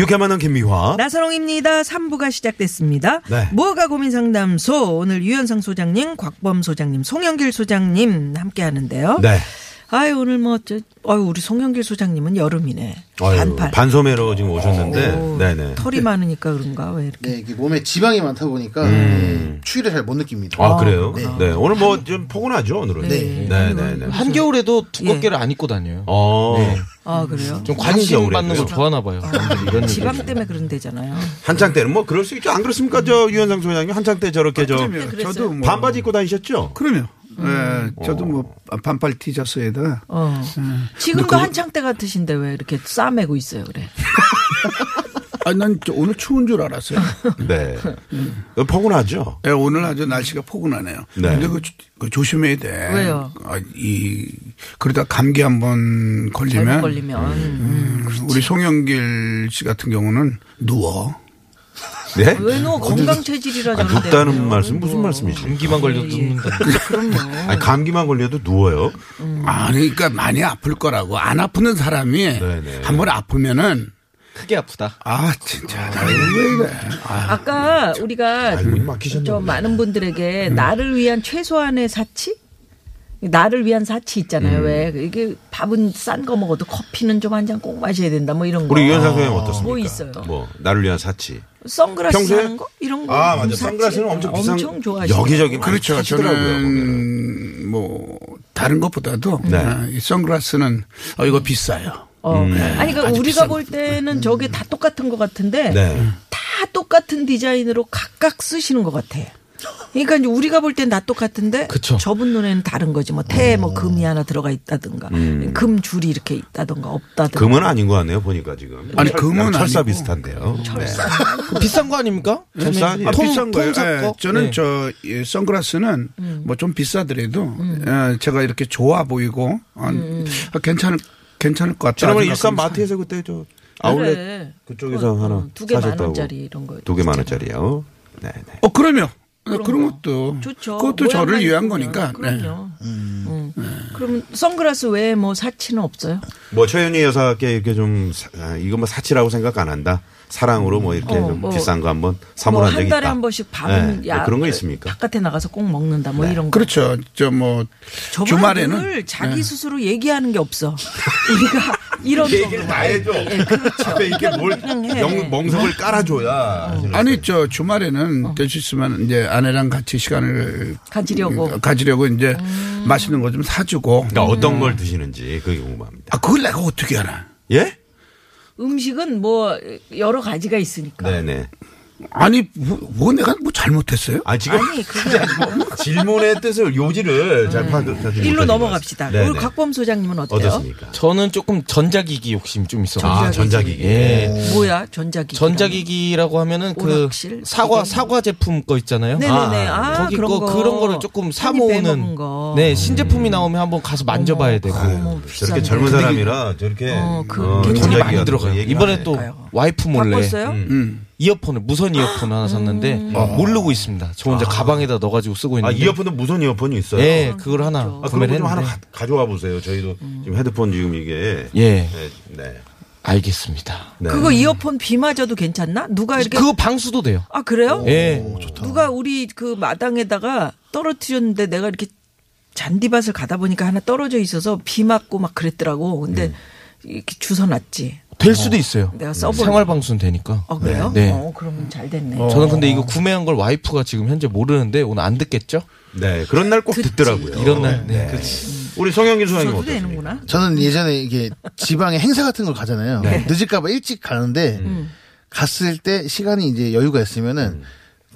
유쾌한 만남 김미화. 나선홍입니다. 3부가 시작됐습니다. 네. 무허가 고민 상담소 오늘 유현상 소장님, 곽범 소장님, 송영길 소장님 함께 하는데요. 네. 아유 오늘 뭐 저 아유 우리 송영길 소장님은 여름이네. 아유, 반팔. 반소매로 지금 오셨는데, 오, 네네. 털이 많으니까 그런가 왜 이렇게. 네, 이게 몸에 지방이 많다 보니까 네, 추위를 잘 못 느낍니다. 아, 그래요? 네. 네. 오늘 뭐 좀 포근하죠, 오늘은. 네. 네, 네, 네. 한겨울에도 두껍게를 안 입고 다녀요. 어, 네. 아 그래요? 좀 관심? 받는 걸 좋아하나 봐요. 이런 지방. 때문에 그런 데잖아요. 한창 때는 뭐 그럴 수 있죠. 안 그렇습니까? 저 유현상 소장님 한창 때 저렇게 저 저도 뭐 반바지 입고 다니셨죠? 그럼요. 예, 저도 뭐 반팔 티셔츠에다 어. 지금도 한창 때 같으신데 왜 이렇게 싸매고 있어요, 그래? 아, 난저 오늘 추운 줄 알았어요. 네. 어, 포근하죠? 예, 오늘 아주 날씨가 포근하네요. 네. 근데 그, 조- 그 조심해야 돼. 왜요? 아, 이 그러다 감기 한번 걸리면 잘못 걸리면. 음. 우리 송영길 씨 같은 경우는 누워. 네? 왜너 건강 아, 체질이라잖아요. 눕다는 말씀 무슨 말씀이시죠? 감기만 걸려도 눕는다. 그럼요. 아니, 감기만 걸려도 누워요. 아니, 그러니까 많이 아플 거라고. 안 아프는 사람이. 한 번 아프면은 크게 아프다. 아, 진짜. 나 이거 왜 이래. 아, 아까 우리가 보네. 많은 분들에게 나를 위한 최소한의 사치? 나를 위한 사치 있잖아요. 음. 왜 이게 밥은 싼 거 먹어도 커피는 좀 한 잔 꼭 마셔야 된다. 뭐 이런 거. 우리 유현상 소장님 어떻습니까? 뭐 있어요? 뭐, 나를 위한 사치. 선글라스 평소에? 거 이런 거. 아, 맞아. 사치. 선글라스는 엄청 비싼. 엄청 좋아하시죠. 여기저기 그렇죠. 저는 뭐 다른 것보다도 네. 아, 이 선글라스는 어 이거 비싸요. 어. 음. 아니 그러니까 우리가 볼 때는 저게 다 똑같은 것 같은데 네. 다 똑같은 디자인으로 각각 쓰시는 것 같아. 그러니까 이제 우리가 볼땐다 똑같은데 그쵸. 저분 눈에는 다른 거지. 뭐태뭐 금이 하나 들어가 있다든가 금 줄이 이렇게 있다든가 없다든가. 음. 금은 아닌 것 같네요, 보니까 지금. 아니, 철- 금은 철사 아니고. 비슷한데요. 네. 그 비싼 거 아닙니까? 철사 아니에요? 아, 통- 비싼 거예요. 통 예? 저는 네. 저 이, 선글라스는 뭐 좀 비싸더라도 예, 제가 이렇게 좋아 보이고 아, 아, 괜찮을 괜찮을 것 같다. 지난번에 생각하면서 일산 마트에서 그때 저 아울렛 그래. 그쪽에서 어, 하나 어, 두개 만 사셨다고. 원짜리 이런 거. 두 개 만 원짜리요. 네, 네. 어 그러면 그런 그런, 거. 것도 좋죠. 그것도 저를 위한. 거니까. 네. 그럼요. 음. 그러면 선글라스 외에 뭐 사치는 없어요? 뭐 최윤희 여사께 이렇게 좀 사- 아, 이거 뭐 사치라고 생각 안 한다. 사랑으로 뭐 이렇게 어, 좀 뭐. 비싼 거 한번 뭐 사물한 적이 한 있다. 달에 한 번씩 밥은 네, 야 그런 거 있습니까? 바깥에 나가서 꼭 먹는다 뭐 이런 거. 그렇죠. 저 뭐 주말에는 늘 자기 네. 스스로 얘기하는 게 없어. 우리가 이런 얘기를 다 해줘. 예, 그렇죠. 앞에 이렇게 뭘 그냥 해. 영, 멍석을 깔아줘야. 하시는 아니. 저 주말에는 될수 있으면 이제 아내랑 같이 시간을 가지려고. 가지려고 이제 맛있는 거 좀 사주고. 그러니까 어떤 걸 드시는지 그게 궁금합니다. 아 그걸 내가 어떻게 알아? 예? 음식은 뭐 여러 가지가 있으니까. 네네. 아니 뭐, 뭐 내가 뭐 잘못했어요? 아 지금 아니 그게 아니고 질문의 뜻을 요지를 잘 파악하지 일로 넘어갑시다. 것 같습니다. 우리 네네. 곽범 소장님은 어때요? 어떻습니까? 저는 조금 전자기기 욕심이 좀 있어. 아 전자기기. 예. 뭐야 전자기기? 전자기기라고 하면은 그 오락실? 사과 기계? 사과 제품 거 있잖아요. 네네네. 아, 거기 그런 거 거. 그런 거를 조금 사 모으는 거. 네 신제품이 나오면 한번 가서 만져봐야 되고 어머, 저렇게. 젊은 사람이라 저렇게 어, 그 어, 돈이 많이 들어가요. 이번에. 또. 와이프 몰래 바꿨어요? 음. 이어폰을 무선 이어폰 하나 샀는데 모르고 있습니다. 저 혼자 가방에다 넣어가지고 쓰고 아 있는데. 이어폰도 무선 이어폰이 있어요. 예, 그걸 하나 아, 그런 구매를 거좀 하나 했는데. 가, 가져와 보세요. 저희도 지금 헤드폰 지금 이게 예, 네, 네. 알겠습니다. 네. 그거 이어폰 비 맞아도 괜찮나? 누가 이렇게 그거 방수도 돼요. 아 그래요? 예. 누가 우리 그 마당에다가 떨어뜨렸는데 내가 이렇게 잔디밭을 가다 보니까 하나 떨어져 있어서 비 맞고 막 그랬더라고. 근데 음. 이렇게 주워 놨지. 될 수도 있어요. 내가 써볼래. 생활 방수는 되니까. 어 그래요? 네. 어 그러면 잘 됐네. 저는 근데 이거 구매한 걸 와이프가 지금 현재 모르는데 오늘 안 듣겠죠? 네 그런 날 꼭. 듣더라고요. 이런 날. 네. 네. 우리 송영길 소장님 저도 어떠십니까? 되는구나. 저는 예전에 이게 지방에 행사 같은 걸 가잖아요. 늦을까봐 일찍 가는데 갔을 때 시간이 이제 여유가 있으면은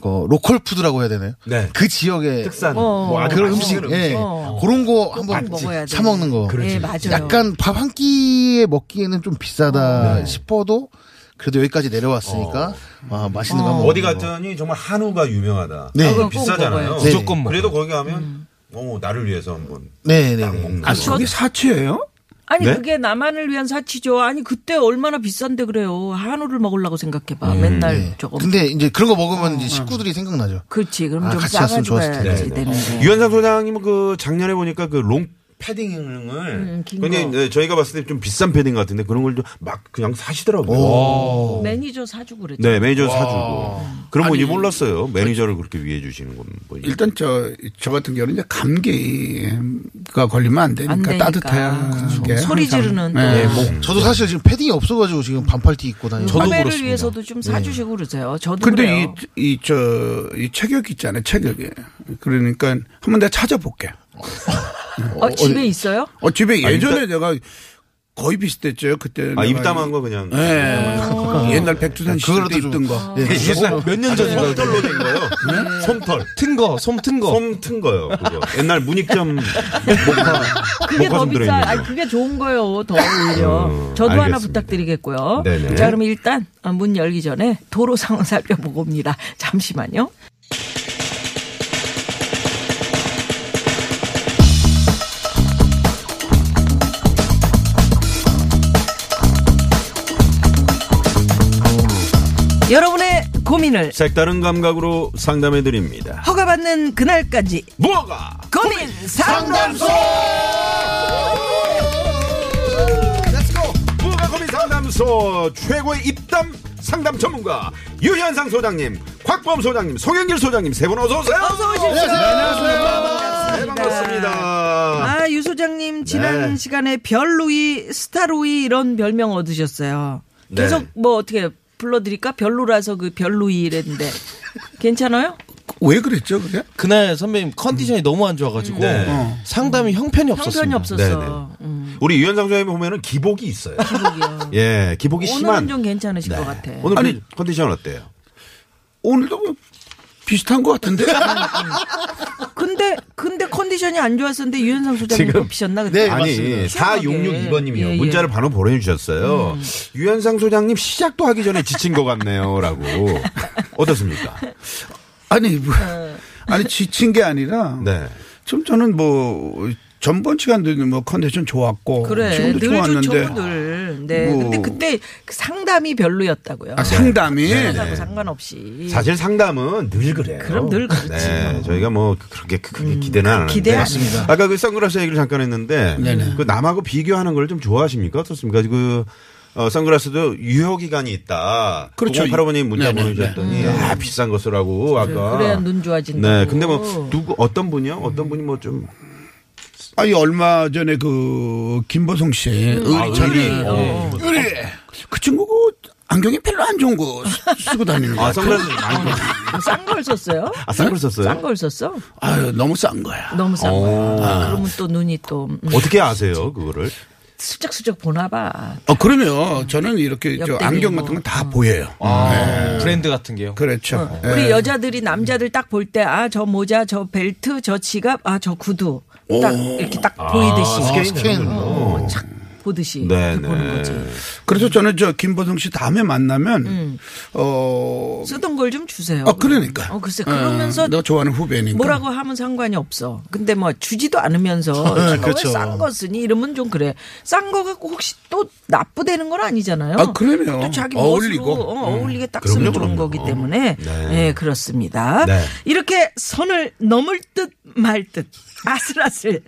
그 로컬 푸드라고 해야 되나요? 네. 그 지역의 특산. 어. 뭐 아주 그런 맛있는 음식, 예. 어. 그런 거꼭 한번 먹어야 사 먹는 거. 예, 맞아요. 약간 밥 한 끼에 먹기에는 좀 비싸다 네. 싶어도 그래도 여기까지 내려왔으니까 아, 맛있는 거 한번 어디 먹는 거. 갔더니 정말 한우가 유명하다. 네. 꼭 비싸잖아요. 먹어야지. 무조건 먹어요. 그래도 거기 가면 어 나를 위해서 한번 네, 네, 딱 네. 먹는 아, 거. 거기 사치예요? 아니 네? 그게 나만을 위한 사치죠. 아니 그때 얼마나 비싼데 그래요. 한우를 먹으려고 생각해봐. 맨날 네. 조금. 근데 이제 그런 거 먹으면 이제 식구들이 생각나죠. 그렇지. 그럼 아, 좀 같이 왔으면 싸가지고 좋았을 가야지 텐데. 되는데. 유현상 소장님은 그 작년에 보니까 그 롱 패딩을 음, 긴 굉장히 거. 네, 저희가 봤을 때 좀 비싼 패딩 같은데 그런 걸 좀 막 그냥 사시더라고요. 매니저 사주고 그랬죠. 네, 매니저 사주고. 그런 건지 몰랐어요. 매니저를 그렇게 위해 주시는 건. 뭐. 일단 저, 저 같은 경우는 이제 감기가 걸리면 안 되니까, 안 되니까. 따뜻하게. 소리 항상. 지르는 또. 네, 뭐. 저도 사실 지금 패딩이 없어가지고 지금 반팔티 입고 다니는. 저도 그렇습니다. 위해서도 좀 사주시고 그러세요. 저도 근데 그래요. 이, 이, 저, 이 체격이 있잖아요, 체격이. 그러니까 한번 내가 찾아볼게. 어, 집에 있어요? 어, 집에 예전에 내가 거의 비슷했죠, 그때. 아, 입담한 거 그냥. 네. 옛날 백두산 시절 때 그거라도 좀- 입던 거. 예. 몇년 전인가요? 솜털로 된 거요. 네. 솜털. 튼 거, 솜 튼 거. 솜 튼 거요. 그거. 옛날 문익점 목화 그게 더 비싸. 아니 거. 그게 좋은 거예요. 더 오히려. 어, 저도 하나 알겠습니다. 부탁드리겠고요. 네네. 자, 그럼 일단 문 열기 전에 도로 상황 살펴보고 옵니다. 잠시만요. 고민을 색다른 감각으로 상담해 드립니다. 허가받는 그날까지 무허가 고민 상담소! 무허가 고민 상담소 최고의 입담 상담 전문가 유현상 소장님, 곽범 소장님, 송영길 소장님 세 분 어서 오세요. 어서 오십시오. 네, 반갑습니다. 아, 유 소장님, 지난 네. 시간에 별루이, 스타루이 이런 별명 얻으셨어요. 계속 네. 뭐 어떻게 불러드릴까? 별로라서 그 별루이 이랬는데. 괜찮아요? 왜 그랬죠, 그게? 그날 선배님 컨디션이 너무 안 좋아가지고 네. 어. 상담이 형편이 없었습니다. 형편이 없었어. 네네. 음, 우리 유현상 소장님 보면은 기복이 있어요. 기복이요. 예, 기복이 오늘은 심한. 좀 괜찮으실 네. 것 같아. 오늘 아니, 컨디션 어때요? 오늘도 뭐 비슷한 것 같은데? 근데, 근데 컨디션이 안 좋았었는데 유현상 소장님 지금- 뽑히셨나? 그때? 네, 아니 맞습니다. 4662번님이요 예, 예. 문자를 바로 보내주셨어요. 유현상 소장님 시작도 하기 전에 지친 것 같네요 라고 어떻습니까? 아니, 뭐, 아니, 지친 게 아니라. 네. 좀 저는 뭐, 전번 시간도 뭐 컨디션 좋았고. 그래. 지금도 늘 좋았는데. 좋 죠, 늘. 네. 뭐. 근데 그때 그 상담이 별로였다고요. 아, 상담이. 시간하고 상관없이. 사실 상담은 늘 그래요. 그럼 늘 그렇지. 네, 저희가 뭐 그렇게 크게 기대는 안 하는데. 기대 맞습니다. 아까 그 선글라스 얘기를 잠깐 했는데 그 남하고 비교하는 걸 좀 좋아하십니까? 어떻습니까? 그 어, 선글라스도 유효 기간이 있다. 그렇죠. 9085번님 문자 네네, 보내주셨더니 아 비싼 거 쓰라고 아까. 그래야 눈 좋아진다고. 네, 근데 뭐 누구 어떤 분이요? 어떤 분이 뭐 좀 아니, 얼마 전에 그, 김보성 씨. 의리 전에. 의리. 어. 의리. 그 친구 그 안경이 별로 안 좋은 거 쓰- 쓰고 다니는 거 아. 선글라스 많이 싼걸 썼어요? 아, 싼걸 썼어요? 싼걸 썼어? 아유, 너무 싼 거야. 너무 싼 어. 거야. 아, 그러면 또 눈이 또 음, 어떻게 아세요, 그거를? 슬쩍슬쩍 보나 봐. 어, 그러면 저는 이렇게 저 옆대기 안경 뭐. 같은 건 다 보여요. 아, 브랜드 같은 게요. 그렇죠. 어. 우리 예. 여자들이 남자들 딱 볼 때 아 저 모자, 저 벨트, 저 지갑, 아 저 구두 딱 이렇게 딱 보이듯이 스캔. 어, 착 보듯이 네, 이렇게 보는 거지. 그래서 저는 저 김보성 씨 다음에 만나면 음. 어, 쓰던 걸 좀 주세요. 아 그러니까. 어 글쎄 그러면서 어, 내가 좋아하는 후배니까. 뭐라고 하면 상관이 없어. 근데 뭐 주지도 않으면서 네, 어, 그렇죠. 왜싼 거 쓰니 이러면 좀 그래. 싼 거 갖고 혹시 또 나쁘다는 건 아니잖아요. 아, 그럼요. 또 자기 어울리고. 멋으로 어, 어울리게 딱 그럼요, 쓰면 좋은. 거기 때문에 네, 그렇습니다. 네. 이렇게 선을 넘을 듯 말 듯 아슬아슬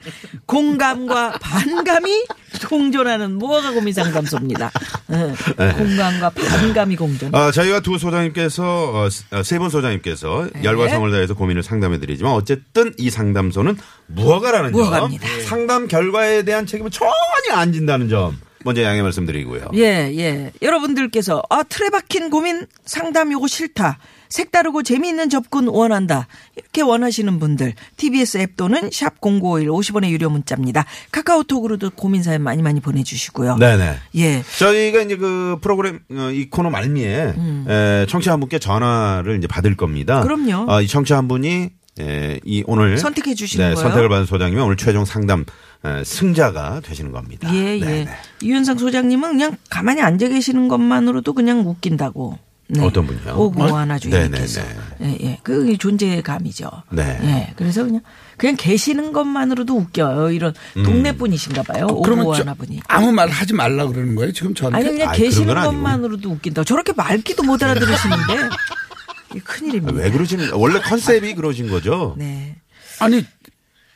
공감과 반감이 공존하는 무허가 고민 상담소입니다. 네. 공감과 반감이 공존. 아, 저희가 두 소장님께서 어, 세분 소장님께서 네. 열과 성을 다해서 고민을 상담해 드리지만 어쨌든 이 상담소는 무허가라는 점, 무허가입니다. 상담 결과에 대한 책임은 전혀 안 진다는 점 먼저 양해 말씀드리고요. 예, 예. 여러분들께서, 아, 틀에 박힌 고민 상담 요거 싫다. 색다르고 재미있는 접근 원한다. 이렇게 원하시는 분들 TBS 앱 또는 샵 0951 50원의 유료 문자입니다. 카카오톡으로도 고민 사연 많이 많이 보내주시고요. 네네. 예. 저희가 이제 그 프로그램 어, 이 코너 말미에 에, 청취자 한 분께 전화를 이제 받을 겁니다. 음. 그럼요. 어, 이 청취자 한 분이 에, 이 오늘 선택해 주시는 네, 거예요? 선택을 받은 소장님은 오늘 최종 상담 에, 승자가 되시는 겁니다. 예, 예. 네네. 유현상 소장님은 그냥 가만히 앉아 계시는 것만으로도 그냥 웃긴다고. 네. 어떤 분이요? 오고 어? 하나 주인께서. 네네네. 예, 예. 그 존재감이죠. 네. 예. 그래서 그냥 그냥 계시는 것만으로도 웃겨요. 이런 음. 동네 분이신가 봐요. 그러면 오고 저- 하나 분이. 아무 말 하지 말라 그러는 거예요 지금 저한테? 아니 그냥 아이, 계시는 건 아니고. 것만으로도 웃긴다. 저렇게 말귀도 못 알아들으시는데 이게 아, 큰일입니다. 왜 그러시는 원래 컨셉이 그러신 거죠? 네. 아니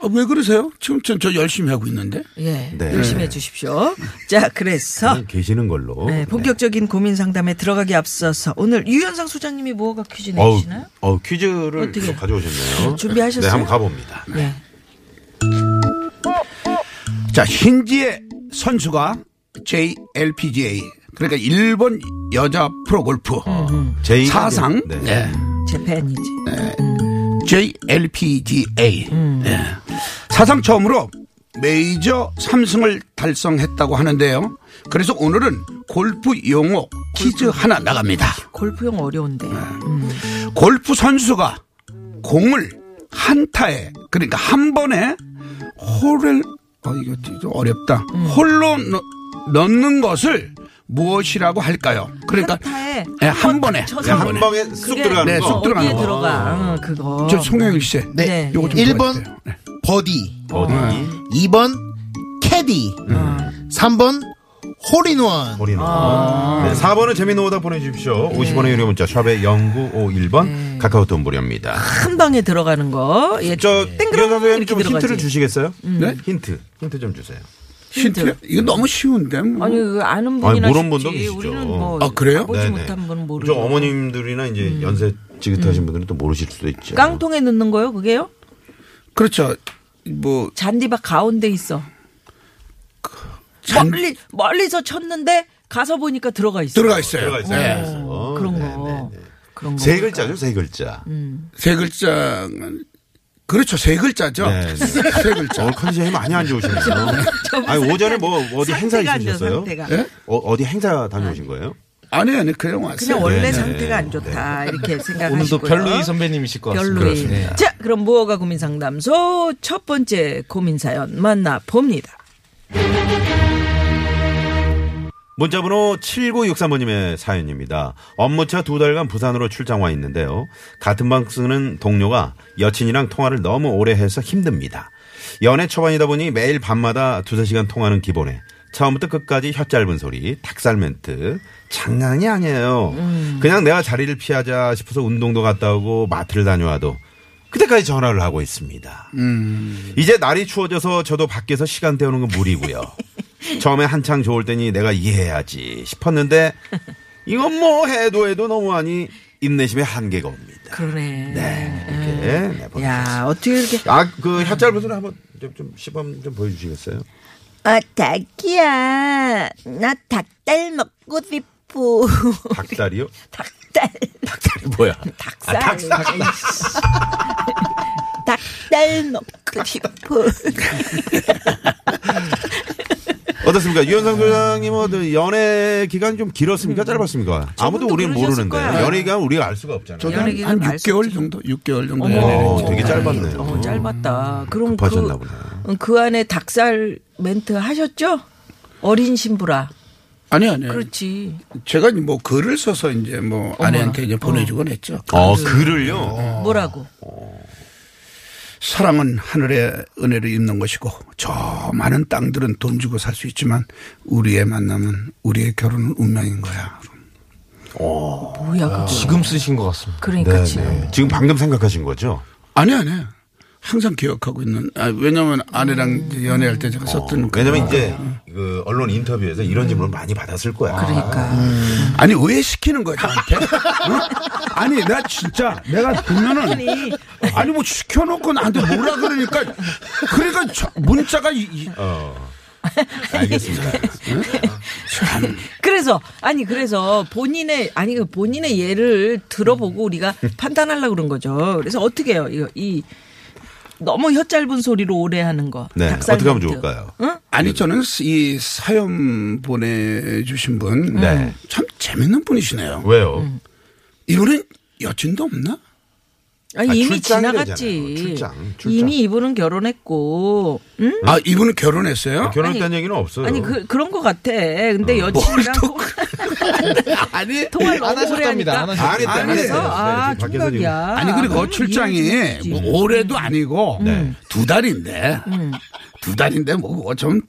어, 왜 그러세요? 지금 저, 저 열심히 하고 있는데. 예. 네. 열심히 해 주십시오. 자, 그래서 계시는 걸로. 네, 본격적인 고민 상담에 들어가기 앞서서 오늘 유현상 소장님이 뭐가 퀴즈 어우, 내주시나요? 어 퀴즈를 어떻게? 또 가져오셨네요. 준비하셨어요? 네, 한번 가봅니다. 네. 자, 힌지의 선수가 JLPGA 그러니까 일본 여자 프로골프 제 사상 네. 네. 제 팬이지. JLPGA 예. 사상 처음으로 메이저 3승을 달성했다고 하는데요. 그래서 오늘은 골프 용어 퀴즈 하나 나갑니다. 골프 용 어려운데. 음. 골프 선수가 공을 한 타에 그러니까 한 번에 홀을 어 이거 좀 어렵다. 홀로 넣, 넣는 것을 무엇이라고 할까요? 그러니까 예, 한 번에 쳐서 한 방에 쑥 그게 들어가는 네, 거. 쑥 들어가는 어디에 거. 들어가? 어, 그거. 저 송영일 씨. 네. 네. 요거 좀 1번 도와주세요. 네. 버디, 어디? 2번 캐디, 3번 홀인원. 머리는. 아. 네, 4번은 재미있는 오다 보내주십시오. 50원의 유료 문자 샵에 0951번 네. 카카오톡 무료입니다. 한 방에 들어가는 거. 예. 저 땡그랑 선생님 이렇게 좀 들어가지. 음. 힌트를 주시겠어요? 네? 힌트. 힌트 좀 주세요. 힌트. 이거 너무 쉬운데. 뭐. 아니 그 아는 분이나 모르는. 분도 계시죠. 우리는 뭐 아, 그래요? 보지 네네. 못한 분은 모르죠. 음. 저 어머님들이나 이제 연세 지긋하신 분들은 또 모르실 수도 있죠. 깡통에 넣는 거요, 그게요? 그렇죠. 뭐 잔디밭 가운데 있어. 잔- 멀리 멀리서 쳤는데 가서 보니까 들어가 있어. 들어가 있어요. 들어가 있어요. 네. 어, 그런 네, 거. 네, 네. 그런 거. 세 글자죠, 세 글자. 음. 세 글자. 그렇죠. 세 글자죠. 네, 네. 세 글자. 오늘 컨디션이 많이 안 좋으시네요. 아니, 오전에 뭐 어디 행사 있으셨어요? 예? 어, 어디 행사 다녀오신 거예요? 아니 아니 그냥 왔어요. 그냥 원래 네, 네. 상태가 안 좋다 이렇게 생각하시고요. 오늘도 별로이 선배님이실 것 같습니다. 별로이. 네. 자, 그럼 무허가 고민 상담소 첫 번째 고민 사연 만나 봅니다. 문자번호 7963번님의 사연입니다. 업무차 두 달간 부산으로 출장 와 있는데요. 같은 방 쓰는 동료가 여친이랑 통화를 너무 오래 해서 힘듭니다. 연애 초반이다 보니 매일 밤마다 두세 시간 통화는 기본에 처음부터 끝까지 혀 짧은 소리, 닭살 멘트 장난이 아니에요. 그냥 내가 자리를 피하자 싶어서 운동도 갔다 오고 마트를 다녀와도 그때까지 전화를 하고 있습니다. 이제 날이 추워져서 저도 밖에서 시간 때우는 건 무리고요. 처음에 한창 좋을 때니 내가 이해해야지 싶었는데 이건 뭐 해도 해도 너무하니 인내심의 한계가 옵니다. 그러네. 네, 이렇게 네, 보내주셨습니다. 야, 어떻게 이렇게 아, 그 혀 짧은 소리 한번 좀, 좀 시범 좀 보여주시겠어요? 아, 닭이야. 나 닭달 먹고 싶어. 닭다리요? 닭달. 닭다리 뭐야? 닭살. 닭달 먹고 싶어. 어떻습니까? 유현상 소장님은 그 연애 기간이 좀 길었습니까? 짧았습니까? 아무도 우리는 모르는데 거예요. 연애 기간 우리가 알 수가 없잖아요. 저도 연애 한, 기간 한알수 6개월 없지. 정도, 6개월 정도. 어머, 어, 되게 짧았네요. 어, 짧았다. 그럼 급하셨나 그, 보네. 그 안에 닭살 멘트 하셨죠? 어린 신부라. 아니 아니. 그렇지. 제가 뭐 글을 써서 이제 뭐 아내한테 이제 보내주곤 했죠. 어, 글을요? 뭐라고? 사랑은 하늘의 은혜를 입는 것이고 저 많은 땅들은 돈 주고 살 수 있지만 우리의 만남은 우리의 결혼은 운명인 거야. 뭐야 그게. 지금 쓰신 것 같습니다. 그러니까 네, 지금. 네. 지금 방금 생각하신 거죠? 아니 아니. 항상 기억하고 있는. 아, 왜냐면 아내랑 이제 연애할 때 제가 썼던. 그- 왜냐면 이제 그 언론 인터뷰에서 이런 질문을 많이 받았을 거야. 그러니까. 아니 왜 시키는 거야 저한테? 어? 아니 나 진짜 내가 보면은 아니 뭐 시켜놓고 나한테 뭐라 그러니까 그러니까 저 문자가 이, 이- 어. 알겠습니다. 그래서 아니 그래서 본인의 아니 그 본인의 예를 들어보고 우리가 판단하려고 그런 거죠. 그래서 어떻게 해요? 이거 이 너무 혀 짧은 소리로 오래 하는 거. 네. 어떻게 하면. 좋을까요? 응? 아니 저는 이 사연 보내주신 분 네. 참 재밌는 분이시네요. 왜요? 이분은 여친도 없나? 아니 아, 이미 지나갔지. 출장, 출장. 이미 이분은 결혼했고, 응? 아 이분은 결혼했어요? 결혼했다는 얘기는 없어요. 아니 그 그런 거 같아. 근데 여친이랑 통- 아니 통화를 안 너무 오래 하셨답니다. 하니까. 안안 했다. 안 아니, 했어요. 아, 네, 지금 밖에서 지금 총각이야. 아니 그리고 그러면 출장이. 뭐 올해도 아니고 네. 두 달인데 두 달인데 뭐 그거 좀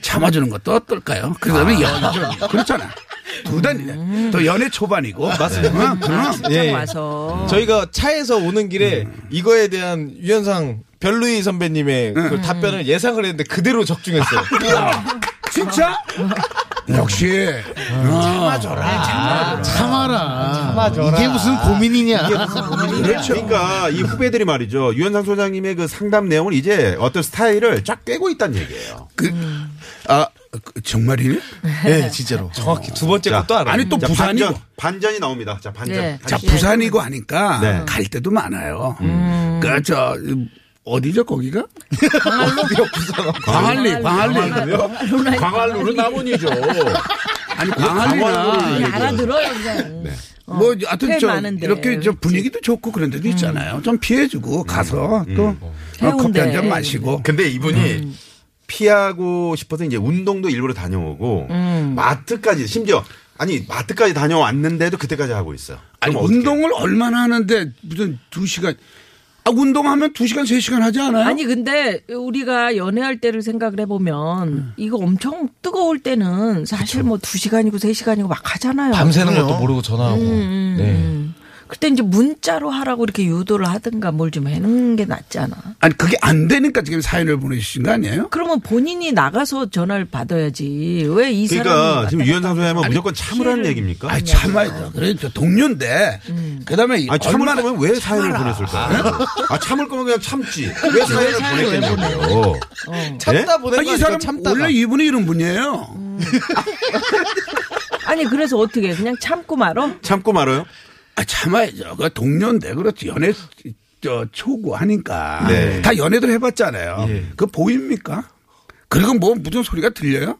참아주는 것도 어떨까요? 그다음에 연애 그렇잖아. 두 달이네. 또 연애 초반이고 맞습니다. 그럼 출장 예, 예. 와서 저희가 차에서 오는 길에 이거에 대한 유현상 별루이 선배님의 그 답변을 예상을 했는데 그대로 적중했어요. 진짜 역시 참아줘라. 참아라. 이게 무슨 고민이냐. 그렇죠. 그러니까 이 후배들이 말이죠. 유현상 소장님의 그 상담 내용을 이제 어떤 스타일을 쫙 꿰고 있다는 얘기예요. 아 그, 정말이네? 네, 진짜로. 정확히 두 번째 자, 것도 알아요. 아니 또 자, 부산이고 반전, 반전이 나옵니다. 자, 반전. 네. 자 예. 부산이고 하니까 네. 갈 때도 많아요. 그저 어디죠 거기가? 광안리 광안리 광활루는 남원이죠. 아니 광안리나 알아들어요 그냥. 뭐 하여튼 꽤저 많은데. 이렇게 저 분위기도 좋고 그런 데도 있잖아요. 좀 피해주고 가서 또 어, 커피. 한 잔 마시고 근데 이분이 피하고 싶어서 이제 운동도 일부러 다녀오고 마트까지 심지어 아니 마트까지 다녀왔는데도 그때까지 하고 있어. 아니 어떡해? 운동을 얼마나 하는데 무슨 두 시간 아 운동하면 두 시간 세 시간 하지 않아요? 아니 근데 우리가 연애할 때를 생각을 해보면 이거 엄청 뜨거울 때는 사실 뭐두 시간이고 세 시간이고 막 하잖아요. 밤새는 것도 모르고 전화하고. 음, 네. 음. 그때 이제 문자로 하라고 이렇게 유도를 하든가 뭘 좀 해놓는 게 낫지 않아. 아니 그게 안 되니까 지금 사연을 보내주신 거 아니에요? 그러면 본인이 나가서 전화를 받아야지. 왜 이 사람이 그러니까 지금 유현상 소장님은 무조건 참으라는 얘기입니까? 아니 참아야죠. 그래 저 동료인데 그다음에 이 아니 참을 얼마나 거면 왜 사연을 보냈을까요? 아 참을 거면 그냥 참지. 왜 사연을 보냈겠냐고요. 참다 보낸 아니, 거이 사람 참다가. 원래 이분이 이런 분이에요. 아니 그래서 어떻게 해? 그냥 참고 말어? 참고 말아요? 아 참아야죠. 그 동료인데 그렇지 연애 저 초구 하니까 네. 다 연애들 해봤잖아요. 그 보입니까? 그리고 뭐 무슨 소리가 들려요?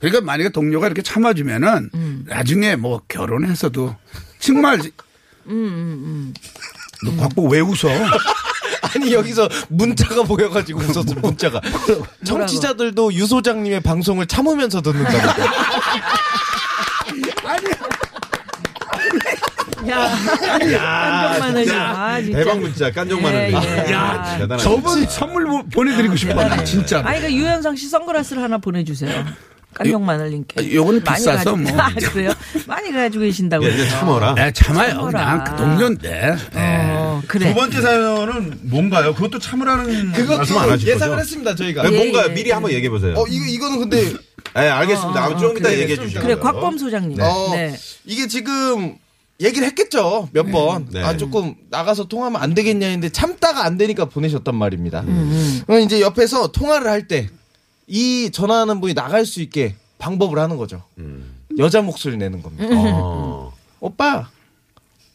그러니까 만약에 동료가 이렇게 참아주면은 나중에 뭐 결혼해서도 정말 너 갖고 왜 웃어? 아니 여기서 문자가 보여가지고 웃었어 문자가. 청취자들도 유 소장님의 방송을 참으면서 듣는다고. 야, 깐족 마늘 좀. 아, 진짜. 대박 문자 깐족 마늘. 예, 예. 야, 대단하네. 저분 선물 보- 보내드리고 싶어. 진짜. 아니, 그 유현상 씨 선글라스를 하나 보내주세요. 깐족 마늘님께. 아, 요거는 많이 비싸서 가지고- 뭐. 아, 그래요? 많이 가지고 계신다고. 예, 참어라. 네, 참아요. 참아라. 그냥 그 동료인데. 네. 어, 그래. 두 번째 사연은 뭔가요? 그것도 참으라는 말씀 안 하실 예상을? 했습니다 저희가. 네, 예, 뭔가요? 예, 미리 예. 한번 얘기해 보세요. 어 이거 이거는 근데 네, 알겠습니다. 아, 좀 이따 그래, 얘기해 좀 주시고요. 그래, 곽범 소장님. 어, 네. 이게 지금 얘기를 했겠죠 몇 번. 네. 아 조금 나가서 통하면 안 되겠냐 했는데 참다가 안 되니까 보내셨단 말입니다. 음, 그럼 이제 옆에서 통화를 할 때 이 전화하는 분이 나갈 수 있게 방법을 하는 거죠. 여자 목소리 내는 겁니다. 어. 오빠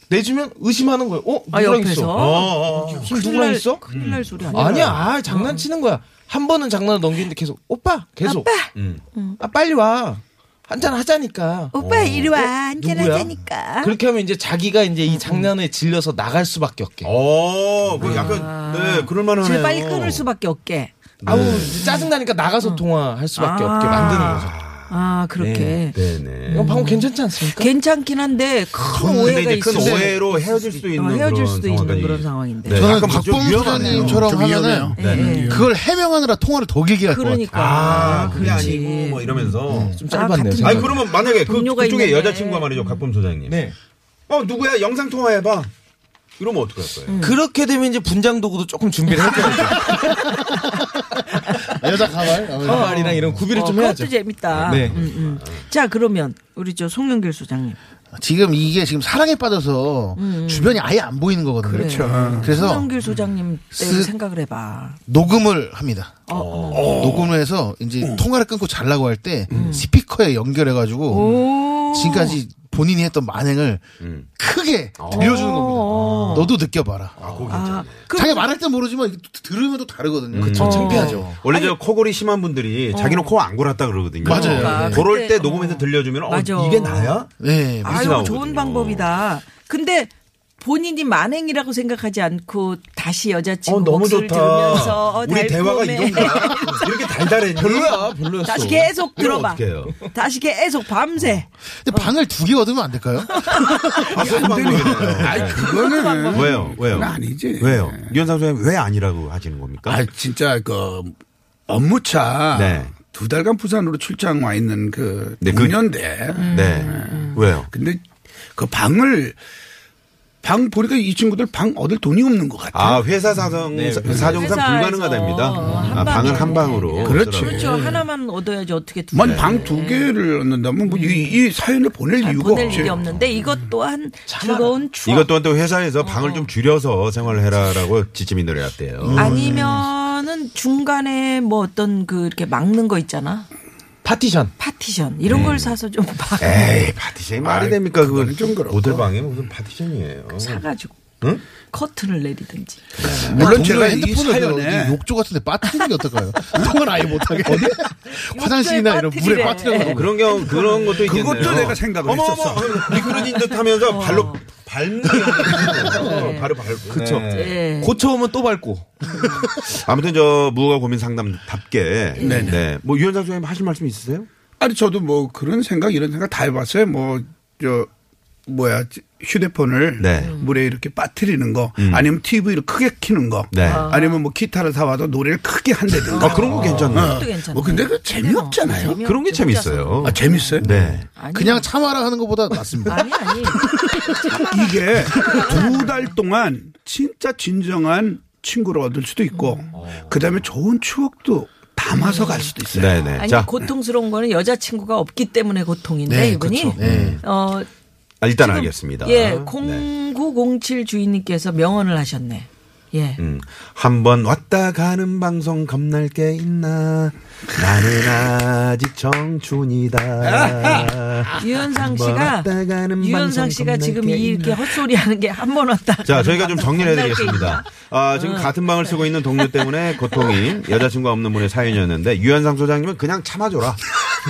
내주면 의심하는 거예요. 어 아, 누구랑? 있어? 어, 어. 지금 큰일 누구랑 날- 있어? 큰일 날 소리 아니야. 아니야, 아, 장난치는 거야. 한 번은 장난을 넘기는데 계속 오빠 계속 음. 아 빨리 와 한잔 하자니까. 오빠 이리 와 한잔 누구야? 하자니까. 그렇게 하면 이제 자기가 이제 이 장난에 질려서 나갈 수밖에 없게. 어, 그 약간, 네, 그럴만하네요. 제일 빨리 끊을 수밖에 없게. 아우 짜증 나니까 나가서 통화할 수밖에 아. 없게 만드는 거죠. 아, 그렇게. 네네. 이거 방금 괜찮지 않습니까? 괜찮긴 한데 큰 오해가 이제 큰 있어. 오해로 헤어질 수도 있는 어, 헤어질 그런 수도 있는. 그런 상황인데. 네, 저는 약간 좀 박범. 소장님처럼 좀 하면은 위험해요. 네. 그걸 해명하느라 통화를 더 길게 할것 같아요. 그러니까. 아, 그게 그렇지. 아니고 뭐 이러면서. 좀 아, 짧았네요. 생각이. 아니 그러면 만약에 그 그쪽에 있는데. 여자친구가 말이죠, 각범 소장님. 네. 어 누구야 영상 통화해봐. 이러면 어떡할 거예요? 그렇게 되면 이제 분장 도구도 조금 준비를 해줘야죠. 아, 여자 가발. 어, 가발이랑 이런 구비를 어, 좀 해야죠. 그것도 재밌다. 네. 음, 음. 자, 그러면 우리 저 송영길 소장님. 지금 이게 지금 사랑에 빠져서 주변이 아예 안 보이는 거거든요. 그래. 그렇죠. 그래서 손성길 소장님 때 쓱- 생각을 해봐. 녹음을 합니다. 어, 녹음을 해서 이제 통화를 끊고 잘라고 할 때 스피커에 연결해가지고 오. 지금까지 본인이 했던 만행을 음. 크게 들려주는 어. 겁니다. 너도 느껴봐라. 아, 그 자기가 말할 땐 모르지만 들으면 또 다르거든요. 그쵸, 창피하죠. 원래 저 코골이 심한 분들이 자기는 코 안 골았다 그러거든요. 맞아요. 그러니까. 그럴 때 녹음해서 들려주면 어, 맞아. 이게 나야? 네. 아, 아유, 나오거든요. 좋은 방법이다. 근데 본인이 만행이라고 생각하지 않고 다시 여자친구 어, 너무 좋다. 들으면서 어, 우리 대화가. 이런가? 이렇게 달달했니? 별로야, 별로였어. 다시 계속 들어봐. 다시 계속 밤새. 근데 방을 두 개 얻으면 안 될까요? 아, 소수 방법이네요. 아니 그거는 왜요? 왜요? 그건 아니지. 왜요? 유현상 소장님 왜 아니라고 하시는 겁니까? 아 진짜 그 업무차 네. 두 달간 부산으로 출장 와 있는 그 네, 그- 동년대. 네. 왜요? 근데 그 방을 방 보니까 이 친구들 방 얻을 돈이 없는 것 같아. 아, 회사 사정, 사정상 회사에서 불가능하답니다. 한 아, 방은. 한 방으로. 그렇지. 쓰라고. 그렇죠. 하나만 얻어야지 어떻게 두만 개. 방두 개를 얻는다면 뭐이 사연을 보낼 잘 이유가 보낼 없지. 일이 없는데 이것 또한 즐거운 추억. 이것 또한 또 회사에서 방을 좀 줄여서 생활을 해라라고 지침이 내려왔대요. 음. 아니면은 중간에 뭐 어떤 그 이렇게 막는 거 있잖아. 파티션. 파티션 이런 걸 사서 좀 봐. 에이, 파티션이 말이 됩니까? 그건 좀 그렇고. 모텔방에 무슨 파티션이에요. 사가지고 응? 커튼을 내리든지. 물론 제가 동료의 이 핸드폰을 그 욕조 같은데 빠뜨리는 게 어떨까요? 통화를 아예 못하게. 어디? 화장실이나 이런 물에. 빠뜨려놓고. 그런 경우, 그런 것도 있겠네요. 그것도 내가 생각을 어머, 했었어. 미끄러진 듯 하면서 발로 밟는 게 아니고 바로 밟고. 그쵸. 예. 고쳐오면 또 밟고. 아무튼 저 무허가 고민 상담답게. 네네. 네. 뭐 유현상 소장님 하실 말씀 있으세요? 아니 저도 뭐 그런 생각 이런 생각 다 해봤어요. 뭐 저 뭐야 휴대폰을 네. 물에 이렇게 빠뜨리는 거 아니면 TV를 크게 키는 거 네. 아니면 뭐 기타를 사와도 노래를 크게 한다든가 아, 그런 거 괜찮네요. 어. 그것도 괜찮네. 뭐 근데 그 재미없잖아요. 재미없- 그런 게 재밌어요. 아 재밌어요? 네. 아니, 그냥 참아라 하는 것보다 낫습니다. 아니 아니. 이게 두 달 동안 진짜 진정한 친구를 얻을 수도 있고 그다음에 좋은 추억도 담아서 갈 수도 있어요. 네네. 아니 자, 고통스러운 거는 여자친구가 없기 때문에 고통인데 네, 이분이 그렇죠. 네. 어 아, 일단 지금, 알겠습니다. 예, 네. 0907 주인님께서 명언을 하셨네. 예. 음, 한번 왔다 가는 방송 겁날 게 있나? 나는 아직 청춘이다. 유현상 한번 씨가 유현상 씨가 지금 게 이렇게 있나? 헛소리 하는 게 한 번 왔다. 자, 저희가 좀 정리를 겁날 게 해드리겠습니다. 있다. 아, 지금 같은 방을 쓰고 있는 동료 때문에 고통인 여자친구가 없는 분의 사연이었는데, 유현상 소장님은 그냥 참아줘라.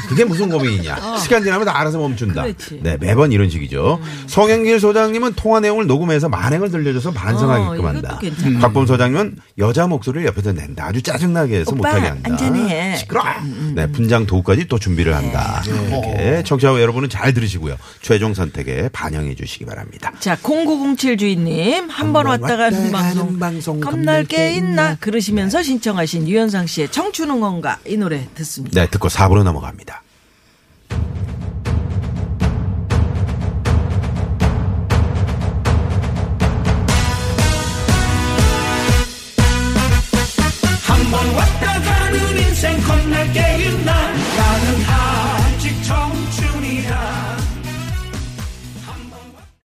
그게 무슨 고민이냐. 시간 지나면 다 알아서 멈춘다. 어. 그렇지. 음. 네, 매번 이런 식이죠. 송영길 소장님은 통화 내용을 녹음해서 만행을 들려줘서 반성하게끔 어, 한다. 괜찮아. 곽범 소장님은 여자 목소리를 옆에서 낸다. 아주 짜증나게 해서 오빠, 못하게 한다. 안전해. 시끄러. 네, 분장 도구까지 또 준비를 한다. 이렇게 청취자 여러분은 잘 들으시고요. 최종 선택에 반영해 주시기 바랍니다. 자, 0907 주인님 한 번 왔다 가는 방송, 방송 겁날 게 있나 그러시면서 신청하신 유현상 씨의 청춘응원가 이 노래 듣습니다. 네, 듣고 4부로 넘어갑니다. 인생 겁나 게임 난 나는 하